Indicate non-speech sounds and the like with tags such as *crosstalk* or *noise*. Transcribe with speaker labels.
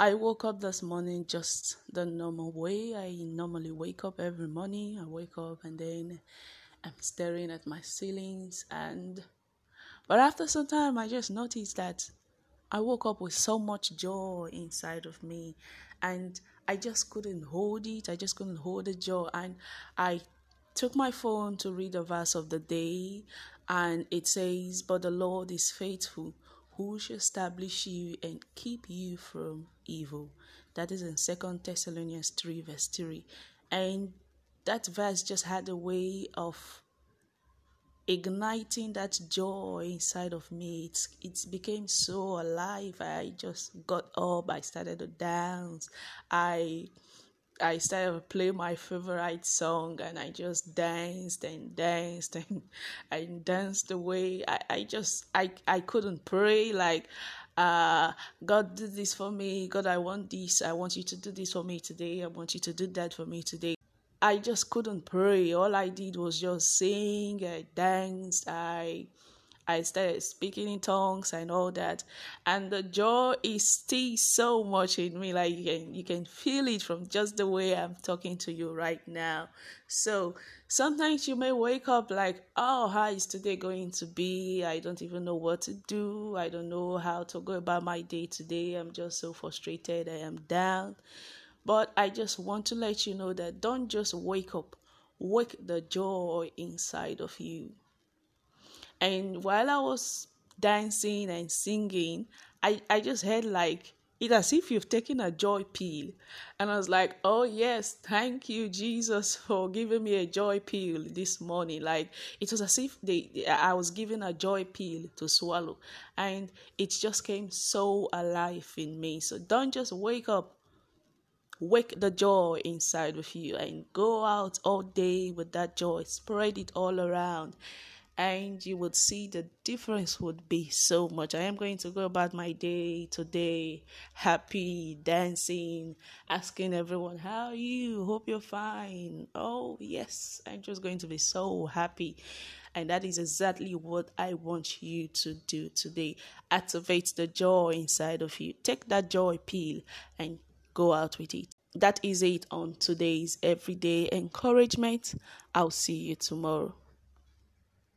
Speaker 1: I woke up this morning just the normal way. I normally wake up every morning. I wake up and then I'm staring at my ceilings and but after some time I just noticed that I woke up with so much joy inside of me and I just couldn't hold it. I just couldn't hold the joy and I took my phone to read the verse of the day and it says, But the Lord is faithful who shall establish you and keep you from evil. That is in Second Thessalonians 3, verse 3. And that verse just had a way of igniting that joy inside of me. It's, it became so alive. I just got up. I started to dance. I I started to play my favorite song and I just danced and danced *laughs* and I danced away. I, I just I I couldn't pray like uh God did this for me. God I want this. I want you to do this for me today. I want you to do that for me today. I just couldn't pray. All I did was just sing, I danced, I I started speaking in tongues and all that. And the joy is still so much in me. Like you can you can feel it from just the way I'm talking to you right now. So sometimes you may wake up like, oh, how is today going to be? I don't even know what to do. I don't know how to go about my day today. I'm just so frustrated. I am down. But I just want to let you know that don't just wake up, wake the joy inside of you. And while I was dancing and singing, I, I just heard like it as if you've taken a joy pill. And I was like, oh, yes, thank you, Jesus, *laughs* for giving me a joy pill this morning. Like, it was as if they, I was given a joy pill to swallow. And it just came so alive in me. So don't just wake up. Wake the joy inside of you and go out all day with that joy. Spread it all around and you would see the difference would be so much. I am going to go about my day today, happy, dancing, asking everyone, How are you? Hope you're fine. Oh, yes, I'm just going to be so happy. And that is exactly what I want you to do today. Activate the joy inside of you. Take that joy pill and go out with it. That is it on today's everyday encouragement. I'll see you tomorrow.